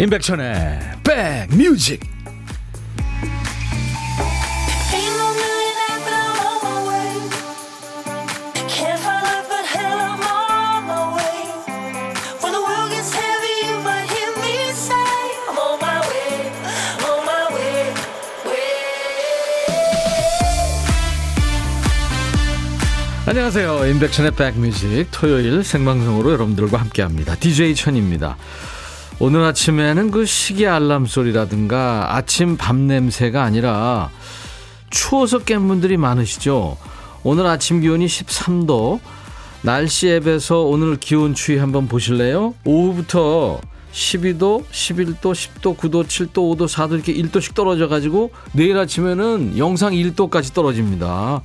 임백천의 백뮤직 안녕하세요. 임백천의 백뮤직 토요일 생방송으로 여러분들과 함께합니다. DJ 천입니다. 오늘 아침에는 그 시계 알람 소리라든가 아침 밤 냄새가 아니라 추워서 깬 분들이 많으시죠. 오늘 아침 기온이 13도. 날씨 앱에서 오늘 기온 추이 한번 보실래요? 오후부터 12도, 11도, 10도, 9도, 7도, 5도, 4도 이렇게 1도씩 떨어져 가지고 내일 아침에는 영상 1도까지 떨어집니다.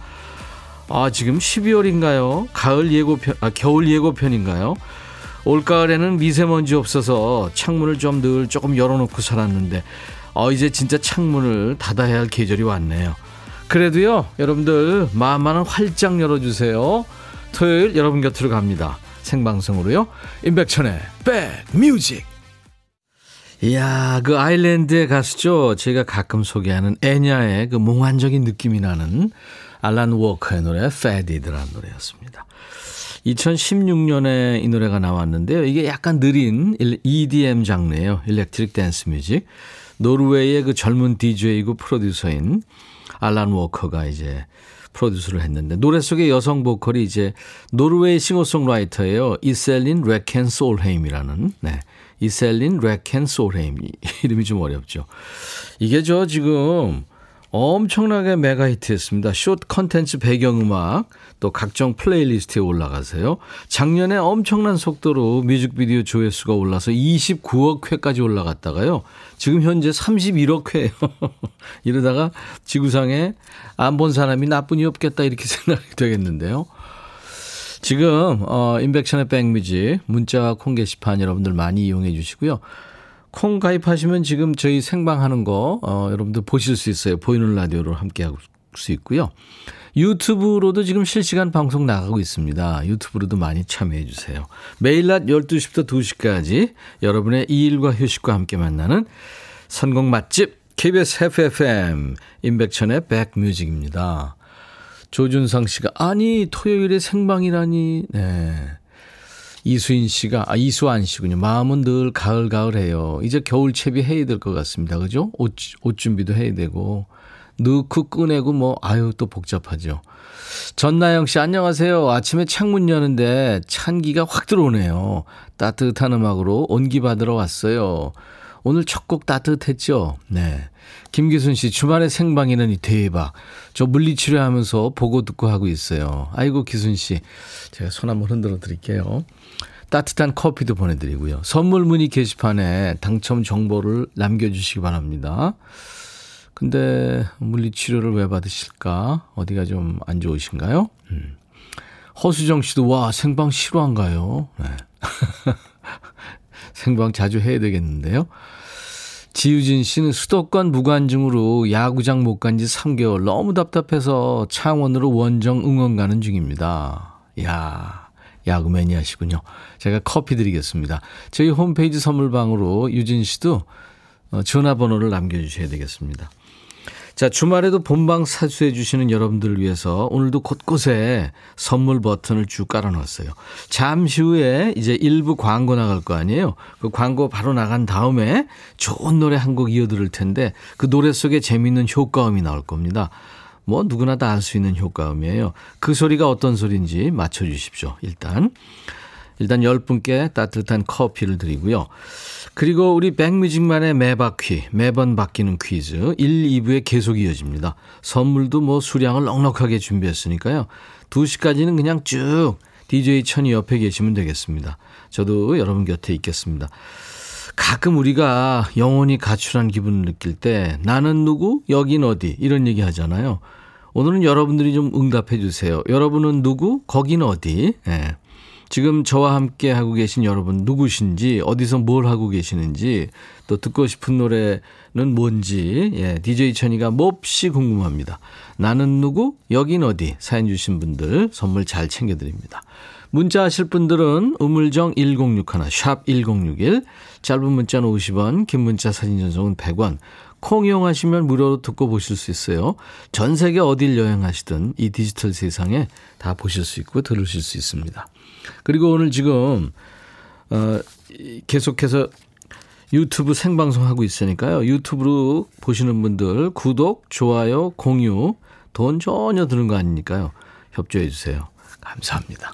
아, 지금 12월인가요? 가을 예고편, 아, 겨울 예고편인가요? 올가을에는 미세먼지 없어서 창문을 좀 늘 조금 열어놓고 살았는데 어 이제 진짜 창문을 닫아야 할 계절이 왔네요. 그래도요 여러분들 마음만은 활짝 열어주세요. 토요일 여러분 곁으로 갑니다. 생방송으로요. 임백천의 백뮤직 이야, 그 아일랜드의 가수죠. 제가 가끔 소개하는 애냐의 그 몽환적인 느낌이 나는 알란 워커의 노래, 패디드라는 노래였습니다. 2016년에 이 노래가 나왔는데요. 이게 약간 느린 EDM 장르예요. electric dance music. 노르웨이의 그 젊은 DJ이고 프로듀서인 알란 워커가 이제 produce를 했는데 노래 속의 여성 보컬이 이제 노르웨이 싱어송라이터예요. 이셀린 레켄 솔헤임이라는 네. 이셀린 레켄 솔헤임 이름이 좀 어렵죠. 이게 저 지금 엄청나게 mega hit했습니다. 숏 컨텐츠 배경음악 또 각종 플레이리스트에 올라가세요. 작년에 엄청난 속도로 뮤직비디오 조회수가 올라서 29억 회까지 올라갔다가요. 지금 현재 31억 회예요. 이러다가 지구상에 안 본 사람이 나뿐이 없겠다 이렇게 생각이 되겠는데요. 지금 어 임백천의 백뮤직 문자와 콩 게시판 여러분들 많이 이용해 주시고요. 콩 가입하시면 지금 저희 생방하는 거 어, 여러분들 보실 수 있어요. 보이는 라디오로 함께 할 수 있고요. 유튜브로도 지금 실시간 방송 나가고 있습니다. 유튜브로도 많이 참여해 주세요. 매일 낮 12시부터 2시까지 여러분의 일과 휴식과 함께 만나는 선곡 맛집 KBS FFM 임백천의 백뮤직입니다. 조준성 씨가 아니 토요일에 생방이라니 네. 이수인 씨가, 아, 이수안 씨군요. 마음은 늘 가을가을해요. 이제 겨울 채비 해야 될 것 같습니다. 그죠? 옷, 옷 준비도 해야 되고. 넣고 꺼내고 뭐, 아유, 또 복잡하죠. 전나영 씨, 안녕하세요. 아침에 창문 여는데 찬기가 확 들어오네요. 따뜻한 음악으로 온기 받으러 왔어요. 오늘 첫 곡 따뜻했죠? 네. 김기순 씨, 주말에 생방이는 대박. 저 물리치료 하면서 보고 듣고 하고 있어요. 아이고, 기순 씨. 제가 손 한번 흔들어 드릴게요. 따뜻한 커피도 보내드리고요. 선물 문의 게시판에 당첨 정보를 남겨주시기 바랍니다. 근데 물리치료를 왜 받으실까? 어디가 좀 안 좋으신가요? 음. 허수정 씨도 와 생방 실화인가요? 네. 생방 자주 해야 되겠는데요. 지유진 씨는 수도권 무관중으로 야구장 못 간 지 3개월 너무 답답해서 창원으로 원정 응원 가는 중입니다. 야 야구 매니아시군요. 제가 커피 드리겠습니다. 저희 홈페이지 선물방으로 유진 씨도 어, 전화번호를 남겨주셔야 되겠습니다. 자, 주말에도 본방 사수해 주시는 여러분들을 위해서 오늘도 곳곳에 선물 버튼을 쭉 깔아놨어요. 잠시 후에 이제 일부 광고 나갈 거 아니에요? 그 광고 바로 나간 다음에 좋은 노래 한 곡 이어 들을 텐데 그 노래 속에 재미있는 효과음이 나올 겁니다. 뭐 누구나 다 알 수 있는 효과음이에요. 그 소리가 어떤 소리인지 맞춰 주십시오. 일단. 일단 10분께 따뜻한 커피를 드리고요. 그리고 우리 백뮤직만의 매바퀴, 매번 바뀌는 퀴즈 1, 2부에 계속 이어집니다. 선물도 뭐 수량을 넉넉하게 준비했으니까요. 2시까지는 그냥 쭉 DJ 천이 옆에 계시면 되겠습니다. 저도 여러분 곁에 있겠습니다. 가끔 우리가 영혼이 가출한 기분을 느낄 때 나는 누구? 여긴 어디? 이런 얘기 하잖아요. 오늘은 여러분들이 좀 응답해 주세요. 여러분은 누구? 거긴 어디? 예. 지금 저와 함께 하고 계신 여러분 누구신지, 어디서 뭘 하고 계시는지, 또 듣고 싶은 노래는 뭔지, 예, DJ 천이가 몹시 궁금합니다. 나는 누구? 여긴 어디? 사연 주신 분들 선물 잘 챙겨드립니다. 문자 하실 분들은 우물정 1061, 샵 1061, 짧은 문자는 50원, 긴 문자 사진 전송은 100원, 콩 이용하시면 무료로 듣고 보실 수 있어요. 전 세계 어딜 여행하시든 이 디지털 세상에 다 보실 수 있고 들으실 수 있습니다. 그리고 오늘 지금 어, 계속해서 유튜브 생방송 하고 있으니까요. 유튜브로 보시는 분들 구독, 좋아요, 공유 돈 전혀 드는 거 아니니까요. 협조해 주세요. 감사합니다.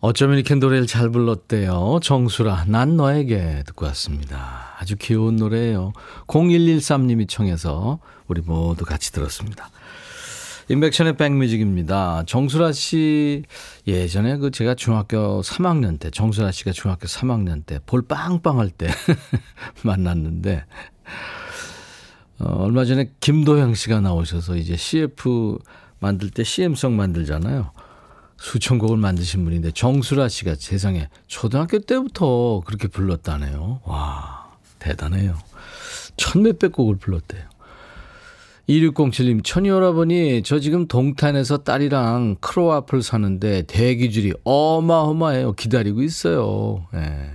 어쩌면 이렇게 노래를 잘 불렀대요. 정수라, 난 너에게 듣고 왔습니다. 아주 귀여운 노래예요. 0113님이 청해서 우리 모두 같이 들었습니다. 인백션의 백뮤직입니다. 정수라 씨 예전에 그 제가 중학교 3학년 때 정수라 씨가 중학교 3학년 때 볼 빵빵할 때 만났는데 어, 얼마 전에 김도영 씨가 나오셔서 이제 CF 만들 때 CM송 만들잖아요. 수천 곡을 만드신 분인데 정수라 씨가 세상에 초등학교 때부터 그렇게 불렀다네요. 와 대단해요. 천 몇백 곡을 불렀대요. 2607님, 천이오라버니, 저 지금 동탄에서 딸이랑 크로와플 사는데 대기줄이 어마어마해요. 기다리고 있어요. 예.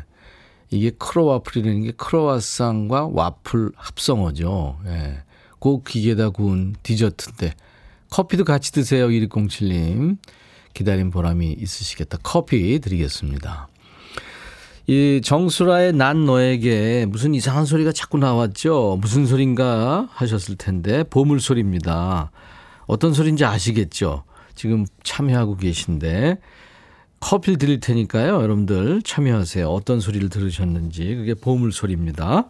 이게 크로와플이라는 게 크로와상과 와플 합성어죠. 예. 그 기계다 구운 디저트인데, 커피도 같이 드세요. 2607님. 기다린 보람이 있으시겠다. 커피 드리겠습니다. 이 정수라의 난 너에게 무슨 이상한 소리가 자꾸 나왔죠. 무슨 소린가 하셨을 텐데 보물 소리입니다. 어떤 소리인지 아시겠죠? 지금 참여하고 계신데 커피를 드릴 테니까요. 여러분들 참여하세요. 어떤 소리를 들으셨는지 그게 보물 소리입니다.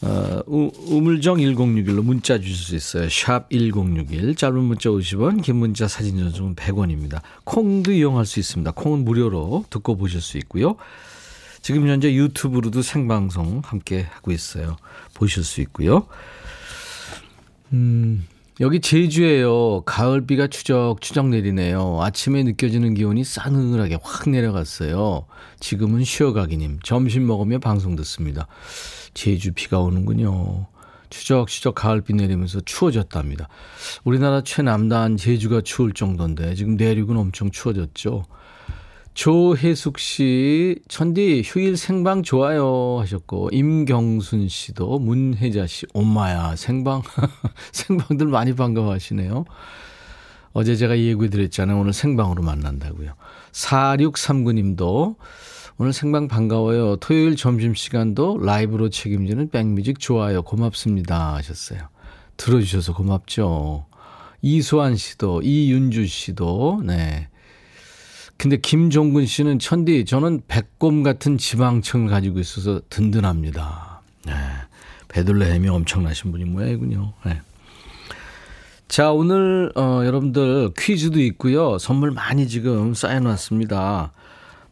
어, 우물정 1061로 문자 주실 수 있어요. 샵 1061. 짧은 문자 50원, 긴 문자 사진 전송은 100원입니다. 콩도 이용할 수 있습니다. 콩은 무료로 듣고 보실 수 있고요. 지금 현재 유튜브로도 생방송 함께 하고 있어요. 보실 수 있고요. 음, 여기 제주에요. 가을비가 추적추적 내리네요. 아침에 느껴지는 기온이 싸늘하게 확 내려갔어요. 지금은 쉬어가기님. 점심 먹으며 방송 듣습니다. 제주 비가 오는군요. 추적추적 가을비 내리면서 추워졌답니다. 우리나라 최남단 제주가 추울 정도인데 지금 내륙은 엄청 추워졌죠. 조혜숙 씨, 천디 휴일 생방 좋아요 하셨고 임경순 씨도 문혜자 씨, 엄마야 생방 생방들 많이 반가워하시네요. 어제 제가 예고해 드렸잖아요. 오늘 생방으로 만난다고요. 4639님도 오늘 생방 반가워요. 토요일 점심시간도 라이브로 책임지는 백뮤직 좋아요. 고맙습니다 하셨어요. 들어주셔서 고맙죠. 이수환 씨도 이윤주 씨도 네. 근데 김종근 씨는 천디 저는 백곰 같은 지방층을 가지고 있어서 든든합니다. 네. 베들레헴이 엄청나신 분이 모양이군요. 네. 자 오늘 어, 여러분들 퀴즈도 있고요. 선물 많이 지금 쌓여놨습니다.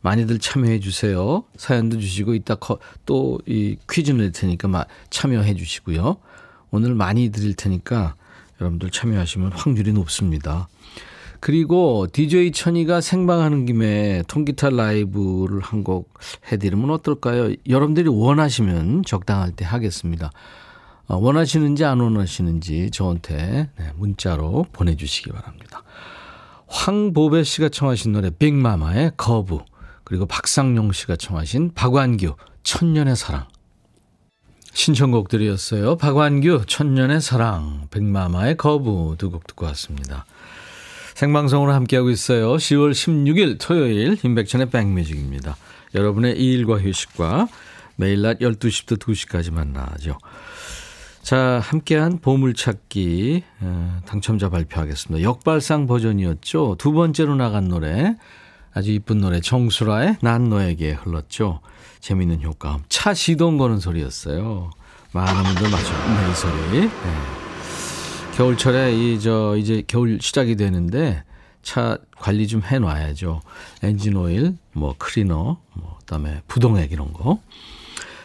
많이들 참여해 주세요. 사연도 주시고 이따 또 이 퀴즈 낼 테니까 참여해 주시고요. 오늘 많이 드릴 테니까 여러분들 참여하시면 확률이 높습니다. 그리고 DJ 천이가 생방하는 김에 통기타 라이브를 한 곡 해드리면 어떨까요? 여러분들이 원하시면 적당할 때 하겠습니다. 어, 원하시는지 안 원하시는지 저한테 네, 문자로 보내주시기 바랍니다. 황보배 씨가 청하신 노래 빅마마의 거부 그리고 박상용 씨가 청하신 박완규 천년의 사랑 신청곡들이었어요. 박완규 천년의 사랑 빅마마의 거부 두 곡 듣고 왔습니다. 생방송으로 함께하고 있어요. 10월 16일 토요일 임백천의 백뮤직입니다. 여러분의 일과 휴식과 매일 낮 12시부터 2시까지 만나죠. 자, 함께한 보물찾기 어, 당첨자 발표하겠습니다. 역발상 버전이었죠. 두 번째로 나간 노래 아주 이쁜 노래 정수라의 난 너에게 흘렀죠. 재밌는 효과음. 차 시동 거는 소리였어요. 많은 분들 맞췄네 이 소리. 네. 겨울철에 이 저 이제 겨울 시작이 되는데 차 관리 좀 해놔야죠. 엔진 오일, 뭐 클리너, 뭐 그다음에 부동액 이런 거.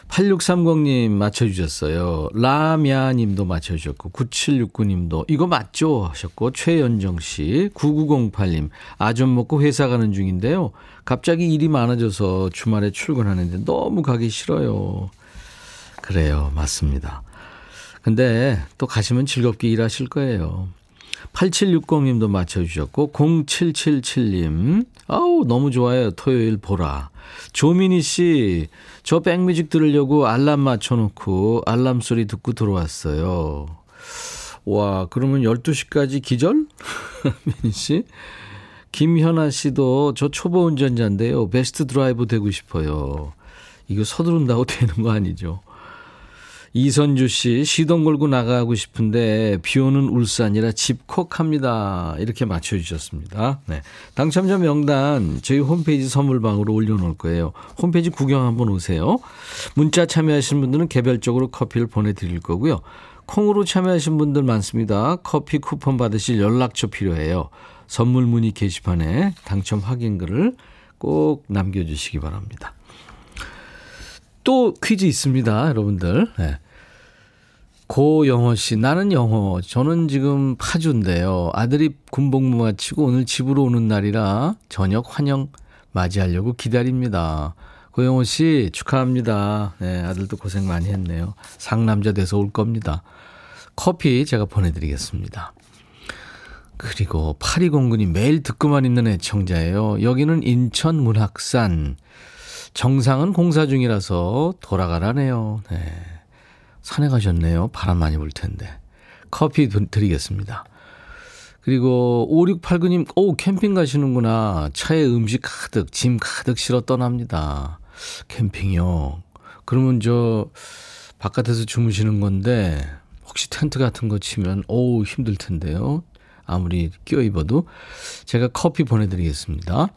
8630님 맞춰주셨어요. 라미아님도 맞춰주셨고 9769님도 이거 맞죠 하셨고 최연정씨 9908님 아점 먹고 회사 가는 중인데요. 갑자기 일이 많아져서 주말에 출근하는데 너무 가기 싫어요. 그래요 맞습니다. 근데 또 가시면 즐겁게 일하실 거예요. 8760님도 맞춰주셨고 0777님 아우 너무 좋아요 토요일 보라 조민희 씨, 저 백뮤직 들으려고 알람 맞춰놓고 알람 소리 듣고 들어왔어요. 와, 그러면 12시까지 기절? 민희 씨? 김현아 씨도 저 초보 운전자인데요. 베스트 드라이브 되고 싶어요. 이거 서두른다고 되는 거 아니죠? 이선주 씨, 시동 걸고 나가고 싶은데 비 오는 울산이라 집콕합니다. 이렇게 맞춰주셨습니다. 네. 당첨자 명단 저희 홈페이지 선물방으로 올려놓을 거예요. 홈페이지 구경 한번 오세요. 문자 참여하신 분들은 개별적으로 커피를 보내드릴 거고요. 콩으로 참여하신 분들 많습니다. 커피 쿠폰 받으실 연락처 필요해요. 선물 문의 게시판에 당첨 확인글을 꼭 남겨주시기 바랍니다. 또 퀴즈 있습니다, 여러분들. 네. 고영호 씨, 나는 영호. 저는 지금 파주인데요. 아들이 군복무 마치고 오늘 집으로 오는 날이라 저녁 환영 맞이하려고 기다립니다. 고영호 씨, 축하합니다. 네, 아들도 고생 많이 했네요. 상남자 돼서 올 겁니다. 커피 제가 보내드리겠습니다. 그리고 8209님 매일 듣고만 있는 애청자예요. 여기는 인천 문학산. 정상은 공사 중이라서 돌아가라네요. 네. 산에 가셨네요. 바람 많이 불 텐데. 커피 드리겠습니다. 그리고 5689님, 오, 캠핑 가시는구나. 차에 음식 가득, 짐 가득 실어 떠납니다. 캠핑이요. 그러면 저, 바깥에서 주무시는 건데, 혹시 텐트 같은 거 치면, 오, 힘들 텐데요. 아무리 끼어 입어도. 제가 커피 보내드리겠습니다.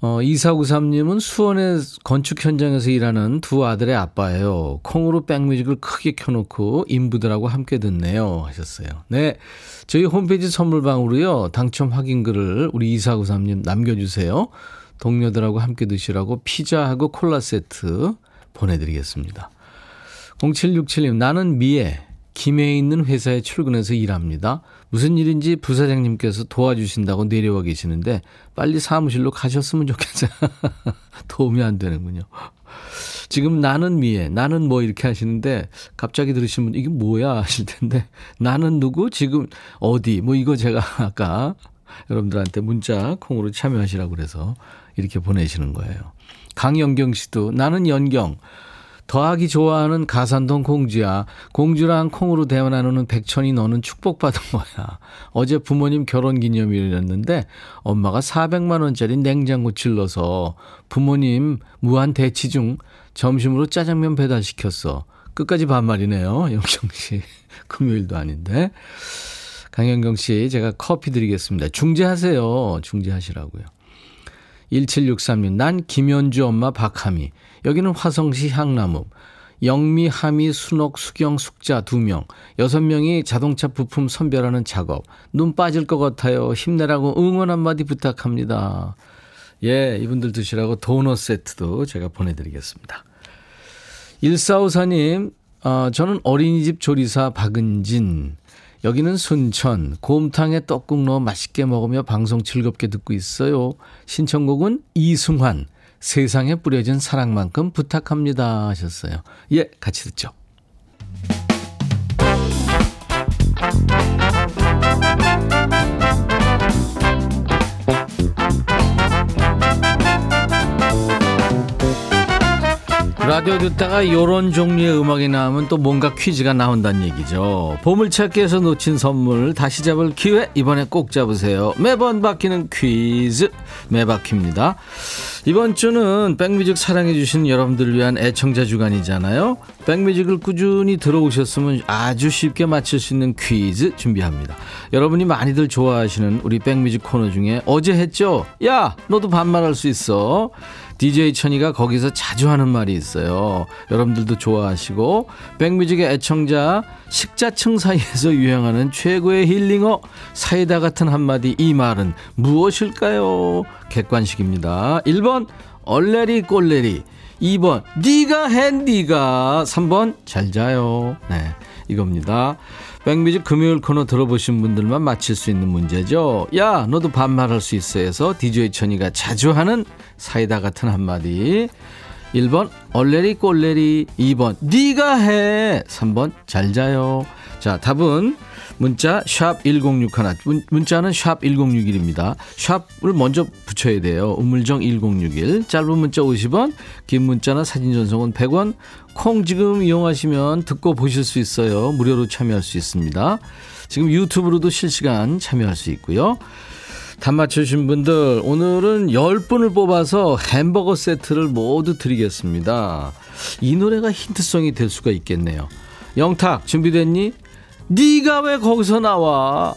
어, 2493님은 수원의 건축 현장에서 일하는 두 아들의 아빠예요. 콩으로 백뮤직을 크게 켜놓고 인부들하고 함께 듣네요. 하셨어요. 네. 저희 홈페이지 선물방으로요. 당첨 확인글을 우리 2493님 남겨주세요. 동료들하고 함께 드시라고 피자하고 콜라 세트 보내드리겠습니다. 0767님, 나는 미애. 김해에 있는 회사에 출근해서 일합니다. 무슨 일인지 부사장님께서 도와주신다고 내려와 계시는데 빨리 사무실로 가셨으면 좋겠어요. 도움이 안 되는군요. 지금 나는 미에 나는 뭐 이렇게 하시는데 갑자기 들으시면 이게 뭐야 하실 텐데 나는 누구 지금 어디 뭐 이거 제가 아까 여러분들한테 문자 콩으로 참여하시라고 그래서 이렇게 보내시는 거예요. 강영경 씨도 나는 연경 더하기 좋아하는 가산동 공주야. 공주랑 콩으로 대화 나누는 백천이 너는 축복받은 거야. 어제 부모님 결혼 기념일이었는데 엄마가 400만 원짜리 냉장고 질러서 부모님 무한 대치 중 점심으로 짜장면 배달시켰어. 끝까지 반말이네요. 영경 씨. 금요일도 아닌데. 강영경 씨, 제가 커피 드리겠습니다. 중재하세요. 중재하시라고요. 1763님, 난 김현주 엄마 박하미. 여기는 화성시 향나무. 영미, 하미, 순옥, 수경, 숙자 두 명. 여섯 명이 자동차 부품 선별하는 작업. 눈 빠질 것 같아요. 힘내라고 응원 한마디 부탁합니다. 예, 이분들 드시라고 도넛 세트도 제가 보내드리겠습니다. 1454님, 어, 저는 어린이집 조리사 박은진. 여기는 순천 곰탕에 떡국 넣어 맛있게 먹으며 방송 즐겁게 듣고 있어요. 신청곡은 이승환 세상에 뿌려진 사랑만큼 부탁합니다 하셨어요. 예, 같이 듣죠. 라디오 듣다가 요런 종류의 음악이 나오면 또 뭔가 퀴즈가 나온다는 얘기죠. 보물찾기에서 놓친 선물 다시 잡을 기회 이번에 꼭 잡으세요. 매번 바뀌는 퀴즈 매바퀴입니다. 이번 주는 백뮤직 사랑해주신 여러분들을 위한 애청자 주간이잖아요. 백뮤직을 꾸준히 들어오셨으면 아주 쉽게 맞출 수 있는 퀴즈 준비합니다. 여러분이 많이들 좋아하시는 우리 백뮤직 코너 중에 어제 했죠? 야 너도 반말할 수 있어. DJ 천이가 거기서 자주 하는 말이 있어요. 여러분들도 좋아하시고 백뮤직의 애청자 식자층 사이에서 유행하는 최고의 힐링어 사이다 같은 한마디 이 말은 무엇일까요? 객관식입니다. 1번 얼레리 꼴레리 2번 네가 해 네가 3번 잘 자요. 네. 이겁니다. 백뮤직 금요일 코너 들어보신 분들만 맞힐 수 있는 문제죠. 야, 너도 반말할 수 있어 해서 DJ 천이가 자주 하는 사이다 같은 한마디. 1번 얼레리 꼴레리 2번 네가 해 3번 잘 자요. 자, 답은 문자 샵 1061, 문자는 샵 1061입니다. 샵을 먼저 붙여야 돼요. 우물정 1061. 짧은 문자 50원, 긴 문자나 사진 전송은 100원. 콩 지금 이용하시면 듣고 보실 수 있어요. 무료로 참여할 수 있습니다. 지금 유튜브로도 실시간 참여할 수 있고요. 답 맞추신 분들 오늘은 10분을 뽑아서 햄버거 세트를 모두 드리겠습니다. 이 노래가 힌트송이 될 수가 있겠네요. 영탁 준비됐니? 네가 왜 거기서 나와?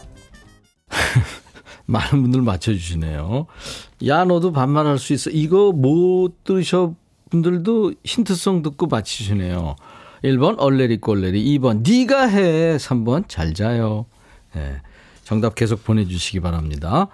많은 분들 맞춰주시네요. 야 너도 반말할 수 있어. 이거 못 들으셔 분들도 힌트송 듣고 맞히시네요. 1번 얼레리 꼴레리 2번 네가 해 3번 잘 자요. 네. 정답 계속 보내주시기 바랍니다.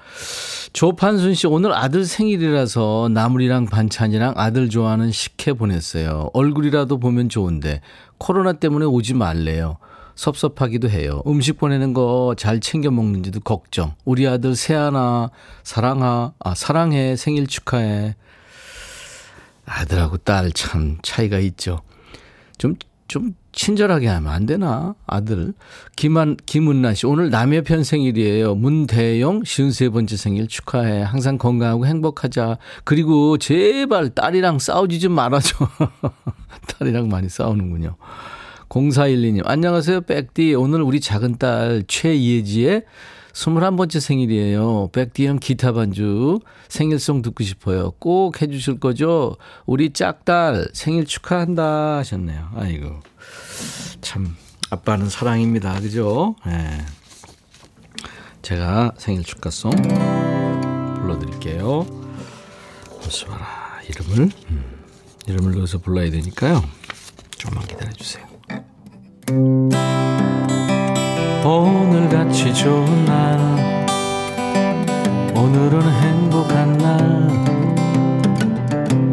조판순 씨 오늘 아들 생일이라서 나물이랑 반찬이랑 아들 좋아하는 식혜 보냈어요. 얼굴이라도 보면 좋은데 코로나 때문에 오지 말래요. 섭섭하기도 해요. 음식 보내는 거 잘 챙겨 먹는지도 걱정. 우리 아들 세아나 사랑하 아 사랑해 생일 축하해. 아들하고 딸 참 차이가 있죠. 좀, 좀 친절하게 하면 안 되나? 아들. 김한, 김은나 씨, 오늘 남의 편 생일이에요. 문대영, 53번째 생일 축하해. 항상 건강하고 행복하자. 그리고 제발 딸이랑 싸우지 좀 말아줘. 딸이랑 많이 싸우는군요. 0412님, 안녕하세요, 백디. 오늘 우리 작은 딸 최예지의 21번째 생일이에요. 백디형 기타 반주 생일송 듣고 싶어요. 꼭 해주실 거죠? 우리 짝딸 생일 축하한다 하셨네요. 아이고. 참, 아빠는 사랑입니다. 그죠? 네. 제가 생일 축하송 불러드릴게요. 벌써 봐라. 이름을, 음, 이름을 넣어서 불러야 되니까요. 좀만 기다려주세요. 오늘같이 좋은 날. 오늘은 행복한 날.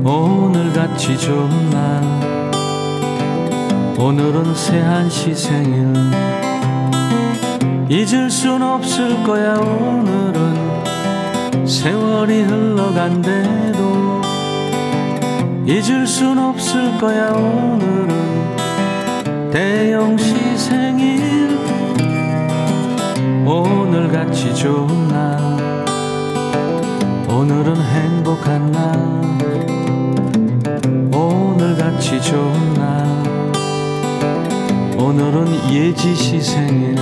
오늘같이 좋은 날. 오늘은 새한시 생일. 잊을 순 없을 거야 오늘은. 세월이 흘러간대도 잊을 순 없을 거야 오늘은 대영시 생일. 오늘 같이 좋은 날. 오늘은 행복한 날. 오늘 같이 좋은 날. 오늘은 예지시 생일.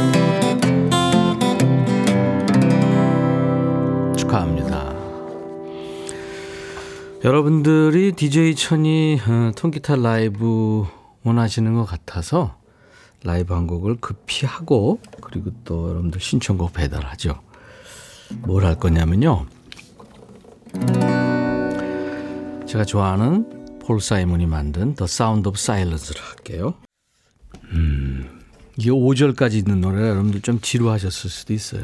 축하합니다. 여러분들이 DJ 천이 어, 통기타 라이브 원하시는 것 같아서 라이브 한 곡을 급히 하고 그리고 또 여러분들 신청곡 배달하죠. 뭘 할 거냐면요. 제가 좋아하는 폴 사이먼이 만든 The Sound of Silence를 할게요. 음, 이게 5절까지 있는 노래 여러분들 좀 지루하셨을 수도 있어요.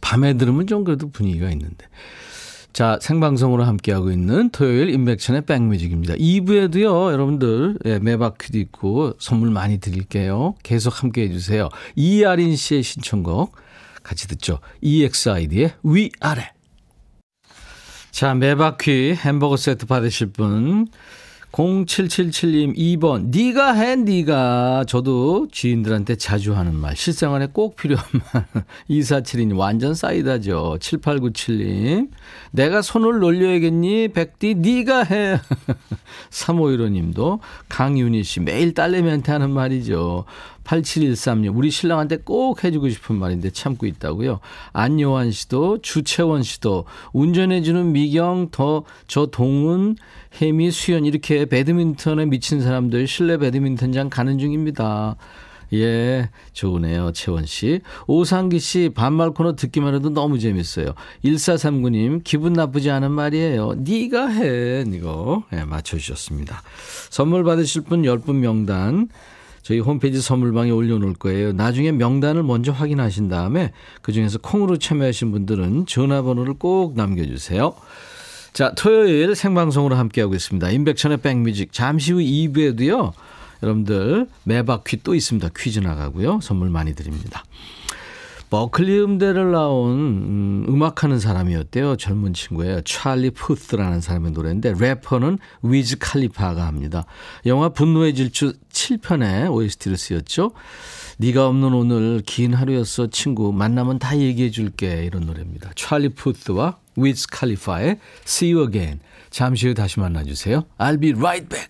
밤에 들으면 좀 그래도 분위기가 있는데. 자, 생방송으로 함께하고 있는 토요일 인백천의 백뮤직입니다. 2부에도요, 여러분들, 예, 매바퀴도 있고 선물 많이 드릴게요. 계속 함께 해주세요. 이아린 씨의 신청곡 같이 듣죠. EXID의 위아래. 자, 매바퀴 햄버거 세트 받으실 분. 0777님 2번. 네가 해 네가. 저도 지인들한테 자주 하는 말. 실생활에 꼭 필요한 말. 2472님 완전 사이다죠. 7897님. 내가 손을 놀려야겠니? 백디 네가 해. 3515님도 강윤희 씨 매일 딸내미한테 하는 말이죠 8713님, 우리 신랑한테 꼭 해주고 싶은 말인데 참고 있다고요. 안요한 씨도, 주채원 씨도, 운전해주는 미경, 더, 저 동은, 혜미, 수연, 이렇게 배드민턴에 미친 사람들 실내 배드민턴장 가는 중입니다. 예, 좋으네요. 채원 씨. 오상기 씨, 반말 코너 듣기만 해도 너무 재밌어요. 1439님, 기분 나쁘지 않은 말이에요. 네가 해. 이거. 예, 맞춰주셨습니다. 선물 받으실 분 10분 명단. 저희 홈페이지 선물방에 올려놓을 거예요. 나중에 명단을 먼저 확인하신 다음에 그중에서 콩으로 참여하신 분들은 전화번호를 꼭 남겨주세요. 자, 토요일 생방송으로 함께하고 있습니다. 임백천의 백뮤직. 잠시 후 2부에도요. 여러분들 매바퀴 또 있습니다. 퀴즈 나가고요. 선물 많이 드립니다. 버클리 음대를 나온 음, 악하는 사람이었대요. 젊은 친구예요. 찰리 푸스라는 사람의 노래인데 래퍼는 위즈 칼리파가 합니다. 영화 분노의 질주 7편에 OST를 쓰였죠. 네가 없는 오늘 긴 하루였어 친구 만나면 다 얘기해 줄게 이런 노래입니다. 찰리 푸스와 위즈 칼리파의 See You Again. 잠시 후 다시 만나주세요. I'll be right back.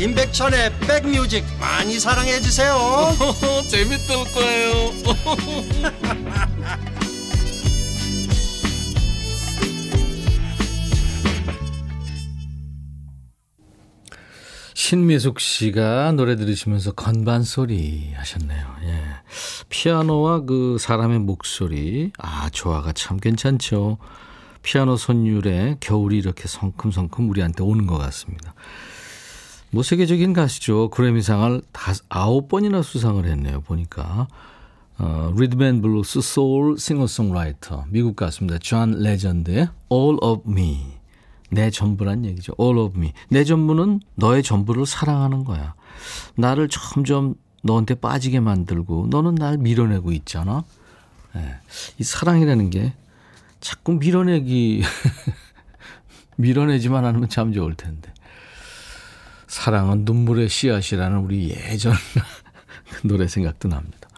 임백천의 백뮤직 많이 사랑해 주세요 재밌을 거예요 신미숙 씨가 노래 들으시면서 건반 소리 하셨네요. 예. 피아노와 그 사람의 목소리, 아, 조화가 참 괜찮죠. 피아노 선율에 겨울이 이렇게 성큼성큼 우리한테 오는 것 같습니다. 뭐 세계적인 가수죠. 그래미상을 다 아홉 번이나 수상을 했네요. 보니까 어, 리듬 앤 블루스 소울 싱어송라이터 미국 가수입니다. 존 레전드의 All of Me 내 전부란 얘기죠. All of Me 내 전부는 너의 전부를 사랑하는 거야. 나를 점점 너한테 빠지게 만들고 너는 날 밀어내고 있잖아. 네. 이 사랑이라는 게 자꾸 밀어내기 밀어내지만 않으면 참 좋을 텐데. 사랑은 눈물의 씨앗이라는 우리 예전 그 노래 생각도 납니다.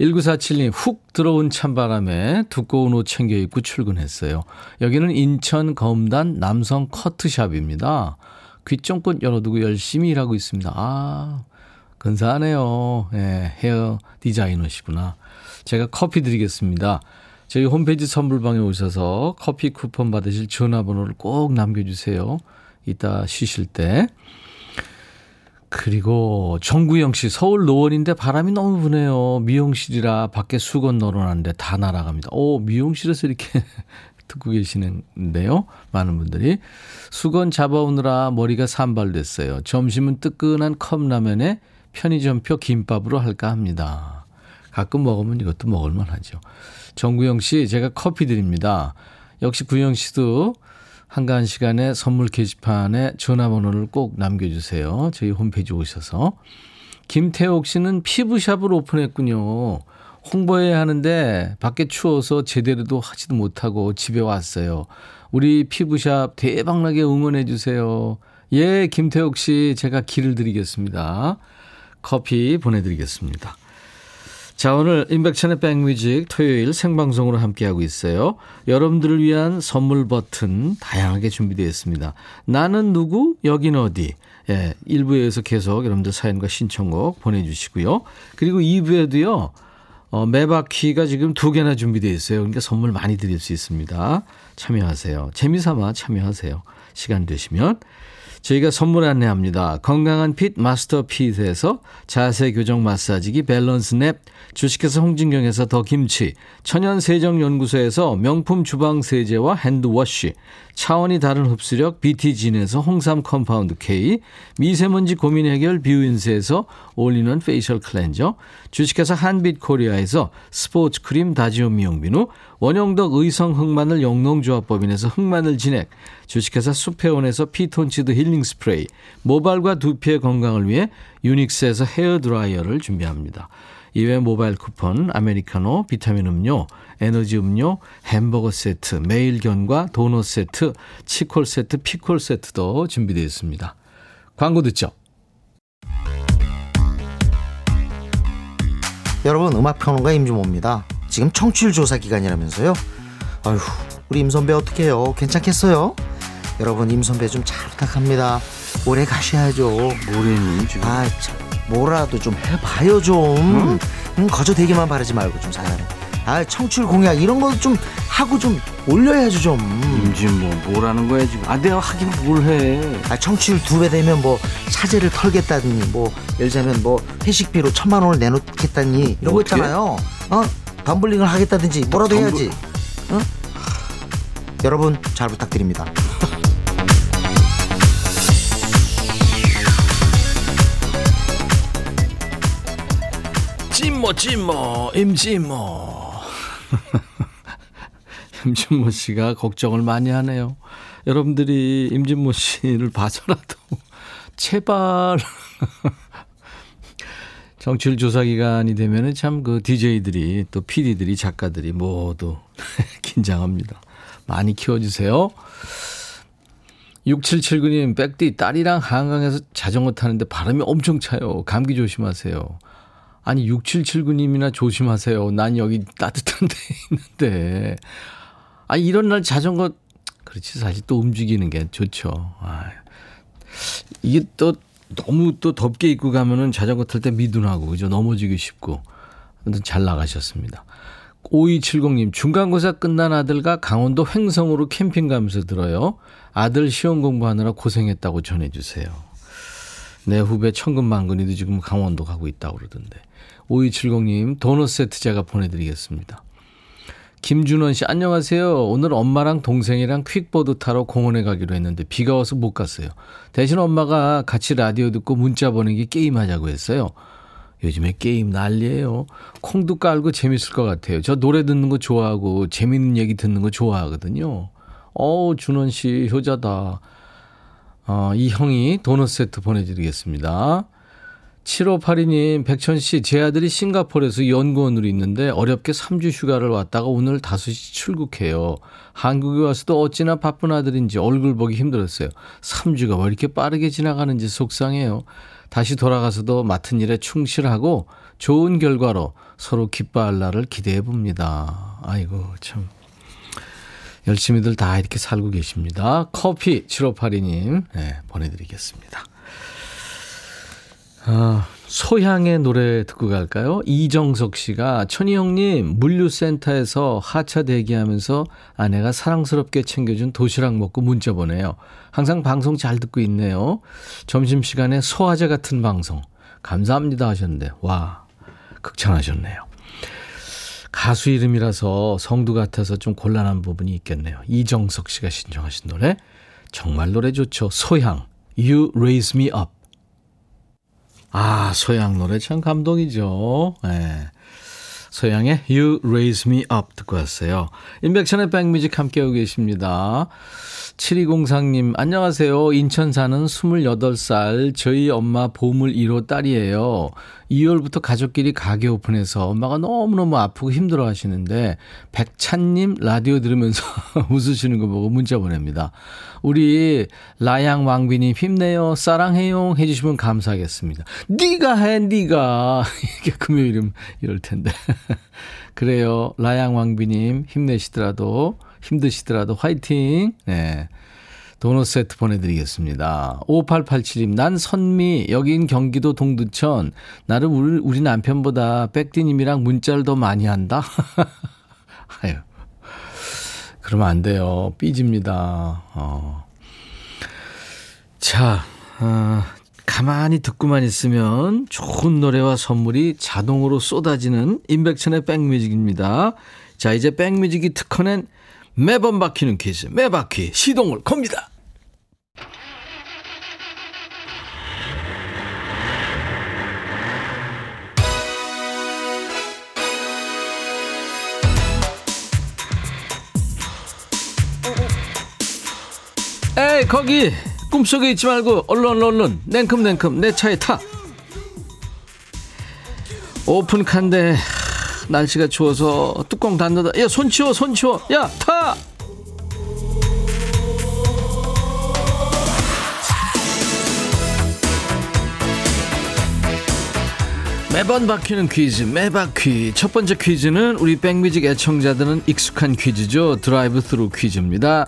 1947님, 훅 들어온 찬바람에 두꺼운 옷 챙겨 입고 출근했어요. 여기는 인천 검단 남성 커트샵입니다. 귀쫑껏 열어두고 열심히 일하고 있습니다. 아, 근사하네요. 예, 헤어 디자이너시구나. 제가 커피 드리겠습니다. 저희 홈페이지 선물방에 오셔서 커피 쿠폰 받으실 전화번호를 꼭 남겨주세요. 이따 쉬실 때. 그리고 정구영 씨, 서울 노원인데 바람이 너무 부네요. 미용실이라 밖에 수건 널어놨는데 다 날아갑니다. 오, 미용실에서 이렇게 듣고 계시는데요. 많은 분들이. 수건 잡아오느라 머리가 산발됐어요. 점심은 뜨끈한 컵라면에 편의점표 김밥으로 할까 합니다. 가끔 먹으면 이것도 먹을만 하죠. 정구영 씨, 제가 커피 드립니다. 역시 구영 씨도 한가한 시간에 선물 게시판에 전화번호를 꼭 남겨주세요. 저희 홈페이지 오셔서. 김태옥 씨는 피부샵을 오픈했군요. 홍보해야 하는데 밖에 추워서 제대로도 하지도 못하고 집에 왔어요. 우리 피부샵 대박나게 응원해 주세요. 예, 김태옥 씨 제가 길을 드리겠습니다. 커피 보내드리겠습니다. 자, 오늘 인백천의 백뮤직 토요일 생방송으로 함께하고 있어요. 여러분들을 위한 선물 버튼 다양하게 준비되어 있습니다. 나는 누구? 여긴 어디? 예, 1부에서 계속 여러분들 사연과 신청곡 보내주시고요. 그리고 2부에도요, 어, 매바퀴가 지금 두 개나 준비되어 있어요. 그러니까 선물 많이 드릴 수 있습니다. 참여하세요. 재미삼아 참여하세요. 시간 되시면. 저희가 선물 안내합니다. 건강한 핏 마스터 핏에서 자세 교정 마사지기 밸런스 냅, 주식회사 홍진경에서 더 김치, 천연 세정 연구소에서 명품 주방 세제와 핸드워시, 차원이 다른 흡수력 BT진에서 홍삼 compound K, 미세먼지 고민 해결 뷰인스에서 올리는 facial cleanser, 주식회사 한빛 코리아에서 스포츠 크림 다지오 미용비누, 원형덕 의성 흑마늘 영농조합법인에서 흑마늘 진액, 주식회사 수페온에서 피톤치드 힐링 스프레이, 모발과 두피의 건강을 위해 유닉스에서 헤어 드라이어를 준비합니다. 이외 모바일 쿠폰, 아메리카노, 비타민 음료, 에너지 음료, 햄버거 세트, 매일견과 도넛 세트, 치콜 세트, 피콜 세트도 준비되어 있습니다. 광고 듣죠. 여러분 음악평론가 임주모입니다. 지금 청취율 조사 기간이라면서요? 아휴 우리 임선배 어떡해요? 괜찮겠어요? 여러분 임선배 좀 잘 부탁합니다. 오래 가셔야죠. 뭐래니 지금? 아, 참, 뭐라도 좀 해봐요 좀. 음. 음, 거저 되기만 바라지 말고 좀 사연에. 아, 청취율 공약 이런 거 좀 하고 좀 올려야죠 좀. 임진 뭐 뭐라는 거야 지금? 아 내가 하긴 뭘 해? 아, 청취율 두 배 되면 뭐 사제를 털겠다니 뭐 예를 들자면 뭐 회식비로 천만 원을 내놓겠다니 이런 거 뭐? 있잖아요. 어? 덤블링을 하겠다든지 뭐라도 덤블- 해야지. 어? 여러분 잘 부탁드립니다. 찐모 찐모 임진모 임진모 씨가 걱정을 많이 하네요. 여러분들이 임진모 씨를 봐서라도 제발 정치율 조사 기간이 되면은 참 그 DJ들이 또 PD들이 작가들이 모두 긴장합니다. 많이 키워주세요. 6779님, 백디 딸이랑 한강에서 자전거 타는데 바람이 엄청 차요. 감기 조심하세요. 아니 6779님이나 조심하세요. 난 여기 따뜻한 데 있는데. 아 이런 날 자전거 그렇지 사실 또 움직이는 게 좋죠. 아, 이게 또 너무 또 덥게 입고 가면은 자전거 탈 때 미둔하고 그죠 넘어지기 쉽고. 아무튼 잘 나가셨습니다. 5270님 중간고사 끝난 아들과 강원도 횡성으로 캠핑 가면서 들어요. 아들 시험 공부하느라 고생했다고 전해주세요. 내 후배 천근만근이도 지금 강원도 가고 있다고 그러던데. 5270님 도넛 세트 제가 보내드리겠습니다. 김준원 씨 안녕하세요. 오늘 엄마랑 동생이랑 퀵보드 타러 공원에 가기로 했는데 비가 와서 못 갔어요. 대신 엄마가 같이 라디오 듣고 문자 보내기 게임하자고 했어요. 요즘에 게임 난리예요. 콩도 깔고 재밌을 것 같아요. 저 노래 듣는 거 좋아하고 재밌는 얘기 듣는 거 좋아하거든요. 어우 준원 씨 효자다. 어, 이 형이 도넛 세트 보내드리겠습니다. 7582님, 백천 씨, 제 아들이 싱가포르에서 연구원으로 있는데 어렵게 3주 휴가를 왔다가 오늘 5시 출국해요. 한국에 와서도 어찌나 바쁜 아들인지 얼굴 보기 힘들었어요. 3주가 왜 이렇게 빠르게 지나가는지 속상해요. 다시 돌아가서도 맡은 일에 충실하고 좋은 결과로 서로 기뻐할 날을 기대해 봅니다. 아이고, 참. 열심히들 다 이렇게 살고 계십니다. 커피 7582님, 네, 보내드리겠습니다. 아, 소향의 노래 듣고 갈까요? 이정석 씨가 천희 형님 물류센터에서 하차 대기하면서 아내가 사랑스럽게 챙겨준 도시락 먹고 문자 보내요. 항상 방송 잘 듣고 있네요. 점심시간에 소화제 같은 방송 감사합니다 하셨는데 와 극찬하셨네요. 가수 이름이라서 성도 같아서 좀 곤란한 부분이 있겠네요. 이정석 씨가 신청하신 노래 정말 노래 좋죠. 소향 You Raise Me Up 아, 소양 노래 참 감동이죠. 예. 소양의 You Raise Me Up 듣고 왔어요. 인백천의 백뮤직 함께하고 계십니다. 7203님, 안녕하세요. 인천 사는 28살 저희 엄마 보물 1호 딸이에요. 2월부터 가족끼리 가게 오픈해서 엄마가 너무너무 아프고 힘들어 하시는데 백찬님 라디오 들으면서 웃으시는 거 보고 문자 보냅니다. 우리 라양 왕비님 힘내요. 사랑해요. 해주시면 감사하겠습니다. 네가 해, 네가 이게 금요일은 이럴 텐데. 그래요. 라양 왕비님 힘내시더라도 힘드시더라도 화이팅. 네. 도넛 세트 보내드리겠습니다. 5887님, 난 선미, 여긴 경기도 동두천. 나름 우리, 우리 남편보다 백디님이랑 문자를 더 많이 한다? 아유. 그러면 안 돼요. 삐집니다. 어. 자, 어, 가만히 듣고만 있으면 좋은 노래와 선물이 자동으로 쏟아지는 임백천의 백뮤직입니다. 자, 이제 백뮤직이 특허낸 매번 바퀴는 퀴즈, 매바퀴 시동을 겁니다. 에이, 거기! 꿈속에 있지 말고, 얼른, 얼른, 얼른, 냉큼, 냉큼, 내 차에 타! 오픈칸데, 날씨가 추워서 뚜껑 닫는다. 야, 손 치워, 손 치워. 야, 타! 매번 바뀌는 퀴즈 매바퀴 첫 번째 퀴즈는 우리 백뮤직 애청자들은 익숙한 퀴즈죠 드라이브 스루 퀴즈입니다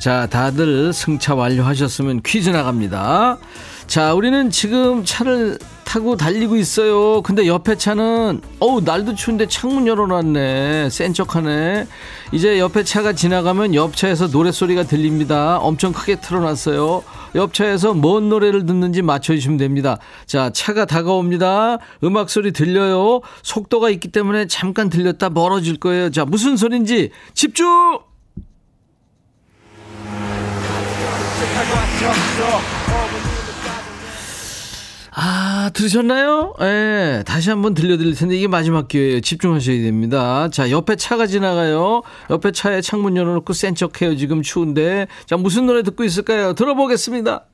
자 다들 승차 완료하셨으면 퀴즈 나갑니다 자 우리는 지금 차를 타고 달리고 있어요 근데 옆에 차는 어우 날도 추운데 창문 열어놨네 센 척하네 이제 옆에 차가 지나가면 옆 차에서 노래 소리가 들립니다 엄청 크게 틀어놨어요 옆 차에서 뭔 노래를 듣는지 맞춰주시면 됩니다. 자, 차가 다가옵니다. 음악 소리 들려요. 속도가 있기 때문에 잠깐 들렸다 멀어질 거예요. 자, 무슨 소리인지 집중! 아, 들으셨나요? 예, 네, 다시 한번 들려드릴 텐데 이게 마지막 기회예요. 집중하셔야 됩니다. 자, 옆에 차가 지나가요. 옆에 차에 창문 열어놓고 센 척해요. 지금 추운데. 자, 무슨 노래 듣고 있을까요? 들어보겠습니다.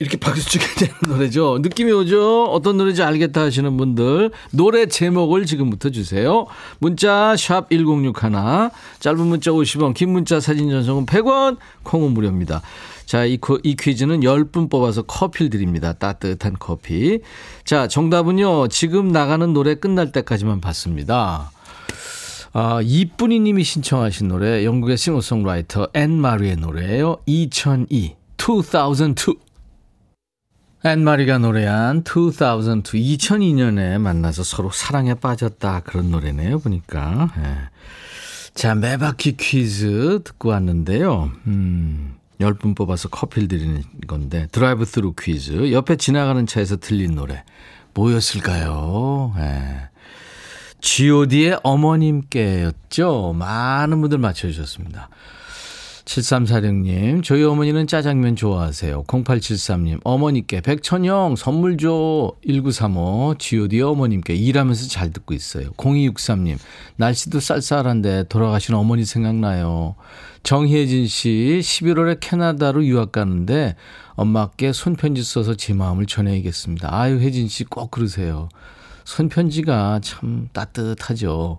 이렇게 박수 치게 되는 노래죠. 느낌이 오죠? 어떤 노래인지 알겠다 하시는 분들 노래 제목을 지금부터 주세요. 문자 샵 1061, 짧은 문자 50원, 긴 문자 사진 전송은 100원, 콩은 무료입니다. 자, 이, 이 퀴즈는 10분 뽑아서 커피를 드립니다. 따뜻한 커피. 자, 정답은요. 지금 나가는 노래 끝날 때까지만 받습니다. 아, 이쁜이 님이 신청하신 노래 영국의 싱어송라이터 앤 마리의 노래예요. 2002, 2002. 앤마리가 노래한 2002, 2002년에 만나서 서로 사랑에 빠졌다 그런 노래네요 보니까. 예. 자 매바퀴 퀴즈 듣고 왔는데요. 음, 10분 뽑아서 커피를 드리는 건데 드라이브 스루 퀴즈. 옆에 지나가는 차에서 들린 노래 뭐였을까요? 예. god의 어머님께였죠? 많은 분들 맞춰주셨습니다 7346님, 저희 어머니는 짜장면 좋아하세요. 0873님, 어머니께 백천형 선물 줘. 1935, GOD 어머님께 일하면서 잘 듣고 있어요. 0263님, 날씨도 쌀쌀한데 돌아가신 어머니 생각나요. 정혜진 씨, 11월에 캐나다로 유학 가는데 엄마께 손편지 써서 제 마음을 전해야겠습니다. 아유, 혜진 씨 꼭 그러세요. 손편지가 참 따뜻하죠.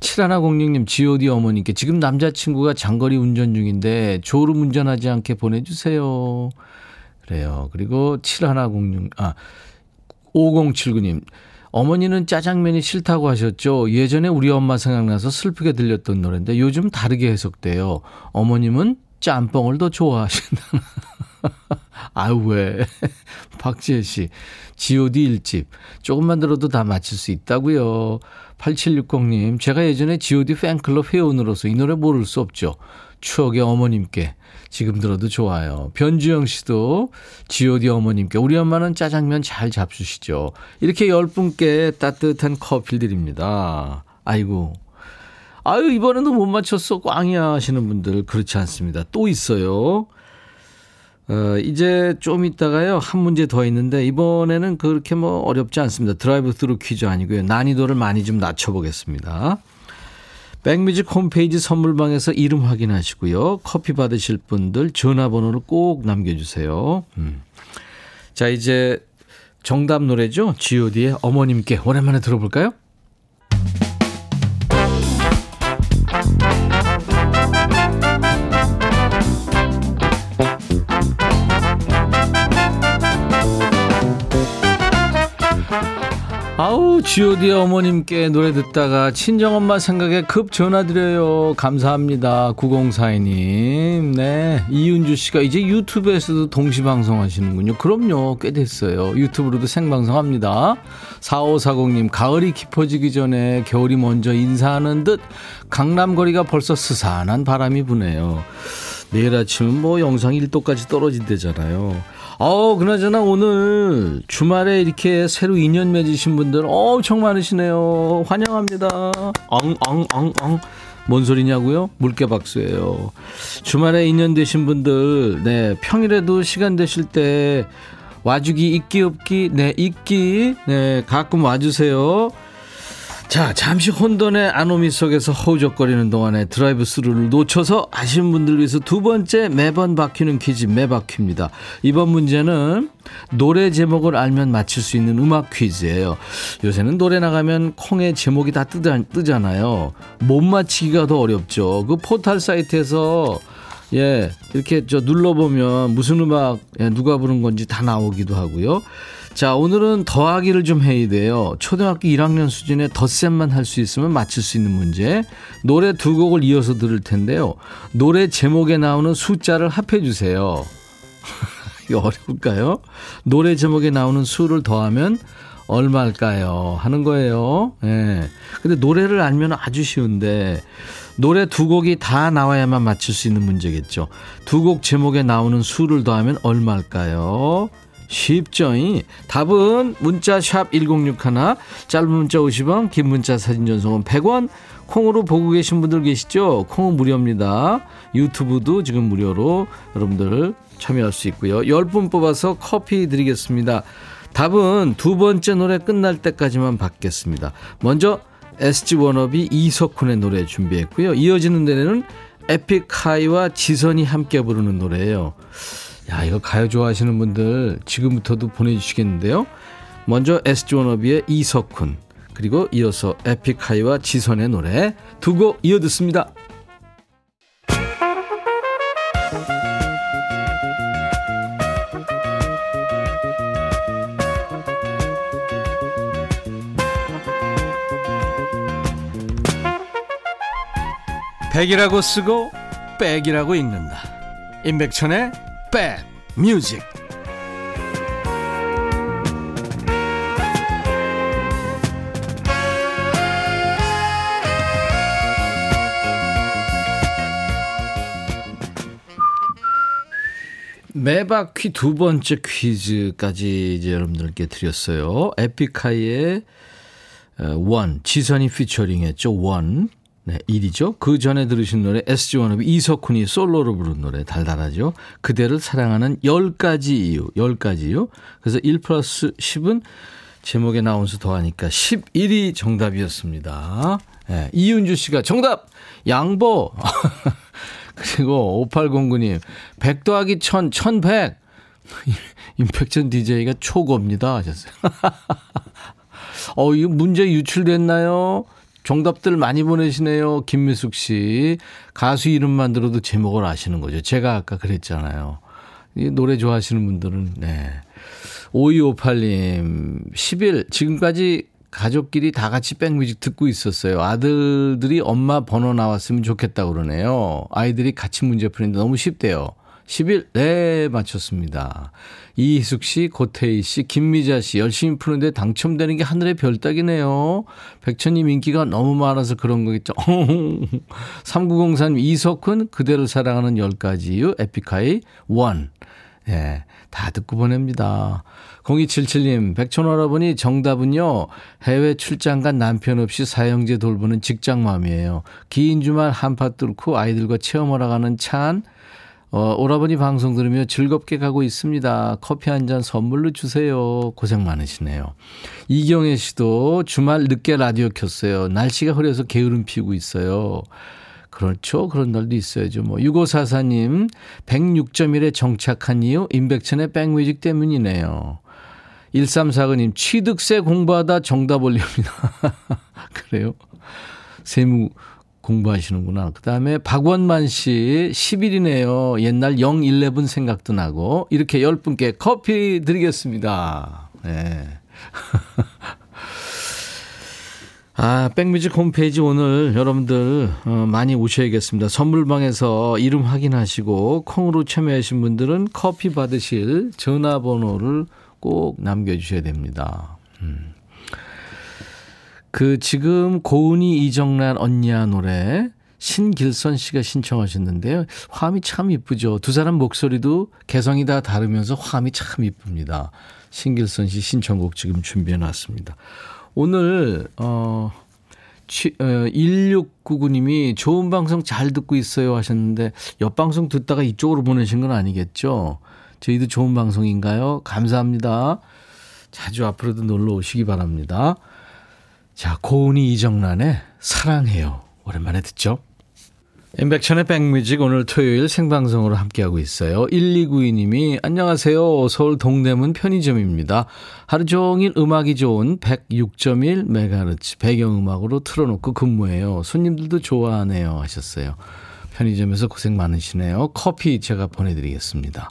7106님, GOD 어머니께 지금 남자친구가 장거리 운전 중인데 졸음 운전하지 않게 보내주세요. 그래요. 그리고 7106, 아, 5079님, 어머니는 짜장면이 싫다고 하셨죠. 예전에 우리 엄마 생각나서 슬프게 들렸던 노래인데 요즘 다르게 해석돼요. 어머님은 짬뽕을 더 좋아하신다는. 아유, 왜. 박지혜 씨. GOD 1집. 조금만 들어도 다 맞힐 수 있다고요. 8760님. 제가 예전에 GOD 팬클럽 회원으로서 이 노래 모를 수 없죠. 추억의 어머님께. 지금 들어도 좋아요. 변주영 씨도 GOD 어머님께. 우리 엄마는 짜장면 잘 잡수시죠. 이렇게 10분께 따뜻한 커피 드립니다. 아이고. 아유, 이번에도 못 맞췄어. 꽝이야 하시는 분들 그렇지 않습니다. 또 있어요. 어, 이제 좀 있다가요, 한 문제 더 있는데, 이번에는 그렇게 뭐 어렵지 않습니다. 드라이브 스루 퀴즈 아니고요. 난이도를 많이 좀 낮춰보겠습니다. 백뮤직 홈페이지 선물방에서 이름 확인하시고요. 커피 받으실 분들 전화번호를 꼭 남겨주세요. 음. 자, 이제 정답 노래죠. god의 어머님께 오랜만에 들어볼까요? 아우 G.O.D 어머님께 노래 듣다가 친정엄마 생각에 급 전화드려요. 감사합니다. 9042님. 네. 이윤주 씨가 이제 유튜브에서도 동시방송 하시는군요. 그럼요. 꽤 됐어요. 유튜브로도 생방송합니다. 4540님 가을이 깊어지기 전에 겨울이 먼저 인사하는 듯 강남거리가 벌써 스산한 바람이 부네요 내일 아침은 뭐 영상 1도까지 떨어진대잖아요 어, 그나저나 오늘 주말에 이렇게 새로 인연 맺으신 분들 엄청 많으시네요. 환영합니다. 엉, 엉, 엉, 엉. 뭔 소리냐고요? 물개 박수예요. 주말에 인연 되신 분들, 네, 평일에도 시간 되실 때 와주기 있기 없기, 네, 있기, 네, 가끔 와주세요. 자, 잠시 혼돈의 아노미 속에서 허우적거리는 동안에 드라이브 스루를 놓쳐서 아쉬운 분들 위해서 두 번째 매번 바뀌는 퀴즈 매바퀴입니다. 이번 문제는 노래 제목을 알면 맞힐 수 있는 음악 퀴즈예요. 요새는 노래 나가면 콩의 제목이 다 뜨잖아요. 못 맞히기가 더 어렵죠. 그 포탈 사이트에서 예, 이렇게 저 눌러보면 무슨 음악, 예, 누가 부른 건지 다 나오기도 하고요. 자, 오늘은 더하기를 좀 해야 돼요. 초등학교 1학년 수준의 덧셈만 할 수 있으면 맞출 수 있는 문제. 노래 두 곡을 이어서 들을 텐데요. 노래 제목에 나오는 숫자를 합해 주세요. 이거 어려울까요? 노래 제목에 나오는 수를 더하면 얼마일까요? 하는 거예요. 예. 근데 노래를 알면 아주 쉬운데 노래 두 곡이 다 나와야만 맞출 수 있는 문제겠죠. 두 곡 제목에 나오는 수를 더하면 얼마일까요? 쉽죠? 답은 문자 샵 1061, 짧은 문자 50원, 긴 문자 사진 전송은 100원, 콩으로 보고 계신 분들 계시죠? 콩은 무료입니다. 유튜브도 지금 무료로 여러분들 참여할 수 있고요. 10분 뽑아서 커피 드리겠습니다. 답은 두 번째 노래 끝날 때까지만 받겠습니다. 먼저 SG 워너비 이석훈의 노래 준비했고요. 이어지는 노래는 에픽하이와 지선이 함께 부르는 노래예요. 야, 이거 가요 좋아하시는 분들 지금부터도 보내주시겠는데요. 먼저 SG 워너비의 이석훈, 그리고 이어서 에픽하이와 지선의 노래 두 곡 이어 듣습니다. 백이라고 쓰고 백이라고 읽는다. 임백천의 백 뮤직. 매바퀴 두 번째 퀴즈까지 이제 여러분들께 드렸어요. 에픽하이의 어, 원, 지선이 피처링했죠. 원. 네, 1이죠. 그 전에 들으신 노래 SG 워너비 이석훈이 솔로로 부른 노래 달달하죠. 그대를 사랑하는 10가지 이유, 10가지 이유. 그래서 1 플러스 10은 제목에 나온 수 더하니까 11이 정답이었습니다. 네, 이윤주 씨가 정답! 양보! 그리고 5809님, 100 더하기 1000, 1100! 임팩천 DJ가 초고입니다. 하셨어요. 어, 이거 문제 유출됐나요? 정답들 많이 보내시네요. 김미숙 씨. 가수 이름만 들어도 제목을 아시는 거죠. 제가 아까 그랬잖아요. 이 노래 좋아하시는 분들은, 네. 5258님, 10일, 지금까지 가족끼리 다 같이 백뮤직 듣고 있었어요. 아들들이 엄마 번호 나왔으면 좋겠다고 그러네요. 아이들이 같이 문제 푸는데 너무 쉽대요. 10일, 네, 맞췄습니다. 이희숙 씨, 고태희 씨, 김미자 씨 열심히 푸는데 당첨되는 게 하늘의 별 따기네요. 백천님 인기가 너무 많아서 그런 거겠죠. 3904님 이석훈 그대를 사랑하는 10가지 이유 에픽하이 1. 예, 다 듣고 보냅니다. 0277님, 백천할아버니 정답은요, 해외 출장 간 남편 없이 사형제 돌보는 직장맘이에요. 긴 주말 한파 뚫고 아이들과 체험하러 가는 차안 어, 오라버니 방송 들으며 즐겁게 가고 있습니다. 커피 한 잔 선물로 주세요. 고생 많으시네요. 이경혜 씨도 주말 늦게 라디오 켰어요. 날씨가 흐려서 게으름 피우고 있어요. 그렇죠. 그런 날도 있어야죠. 뭐. 6544님, 106.1에 정착한 이유, 임백천의 백뮤직 때문이네요. 1349님, 취득세 공부하다 정답 올립니다. 그래요? 세무 공부하시는구나. 그 다음에 박원만 씨 10일이네요. 옛날 011 생각도 나고 이렇게 10분께 커피 드리겠습니다. 네. 아, 백뮤직 홈페이지 오늘 여러분들 어, 많이 오셔야겠습니다. 선물방에서 이름 확인하시고 콩으로 참여하신 분들은 커피 받으실 전화번호를 꼭 남겨주셔야 됩니다. 음. 그 지금 고은이 이정란 언니야 노래 신길선 씨가 신청하셨는데요. 화음이 참 이쁘죠. 두 사람 목소리도 개성이 다 다르면서 화음이 참 이쁩니다. 신길선 씨 신청곡 지금 준비해 놨습니다. 오늘 어 1699님이 좋은 방송 잘 듣고 있어요 하셨는데 옆 방송 듣다가 이쪽으로 보내신 건 아니겠죠? 저희도 좋은 방송인가요? 감사합니다. 자주 앞으로도 놀러 오시기 바랍니다. 자, 고은이 이정란의 사랑해요. 오랜만에 듣죠? 임백천의 백뮤직 오늘 토요일 생방송으로 함께하고 있어요. 1292님이 안녕하세요. 서울 동대문 편의점입니다. 하루 종일 음악이 좋은 106.1MHz 배경음악으로 틀어놓고 근무해요. 손님들도 좋아하네요 하셨어요. 편의점에서 고생 많으시네요. 커피 제가 보내드리겠습니다.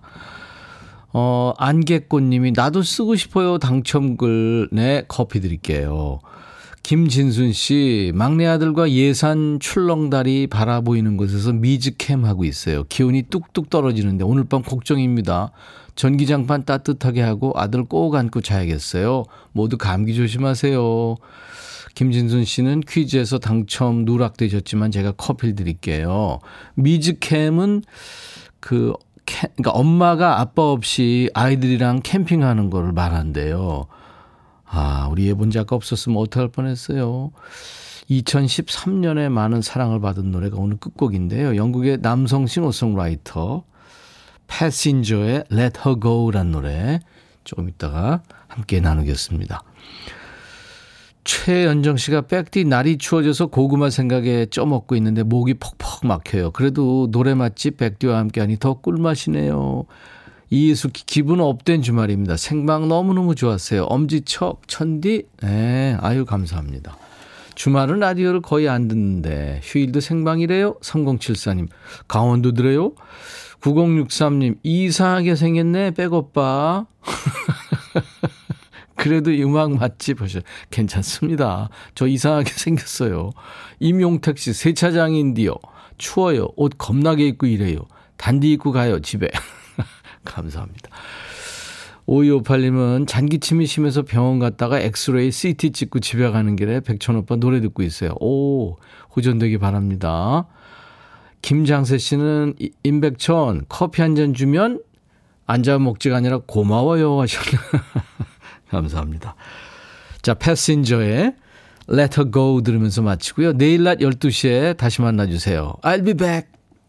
어, 안개꽃님이 나도 쓰고 싶어요. 당첨글. 네, 커피 드릴게요. 김진순 씨, 막내 아들과 예산 출렁다리 바라보이는 곳에서 미즈캠 하고 있어요. 기온이 뚝뚝 떨어지는데 오늘 밤 걱정입니다. 전기장판 따뜻하게 하고 아들 꼭 안고 자야겠어요. 모두 감기 조심하세요. 김진순 씨는 퀴즈에서 당첨 누락되셨지만 제가 커피를 드릴게요. 미즈캠은 그, 캠, 그러니까 엄마가 아빠 없이 아이들이랑 캠핑하는 거를 말한대요. 아, 우리 예본 작가 없었으면 어떡할 뻔했어요. 2013년에 많은 사랑을 받은 노래가 오늘 끝곡인데요. 영국의 남성 싱어송라이터 패신저의 Let Her Go란 노래 조금 있다가 함께 나누겠습니다. 최연정 씨가 백디 날이 추워져서 고구마 생각에 쪄먹고 있는데 목이 퍽퍽 막혀요. 그래도 노래 맛집 백디와 함께하니 더 꿀맛이네요. 이수기 기분 up된 주말입니다. 생방 너무너무 좋았어요. 엄지척 천디 네, 아유 감사합니다. 주말은 라디오를 거의 안 듣는데 휴일도 생방이래요. 3074님 강원도 들어요. 9063님 이상하게 생겼네 백오빠. 그래도 음악 맛집 보셔 괜찮습니다. 저 이상하게 생겼어요. 임용택 씨 세차장인디요. 추워요. 옷 겁나게 입고 이래요. 단디 입고 가요 집에. 감사합니다. 5258님은 잔기침이 심해서 병원 갔다가 엑스레이 CT 찍고 집에 가는 길에 백천 오빠 노래 듣고 있어요. 오, 호전되기 바랍니다. 김장세 씨는 임백천 커피 한 잔 주면 앉아 먹지가 아니라 고마워요 하셨나. 감사합니다. 자, 패신저의 Let Her Go 들으면서 마치고요. 내일 낮 12시에 다시 만나주세요. I'll be back.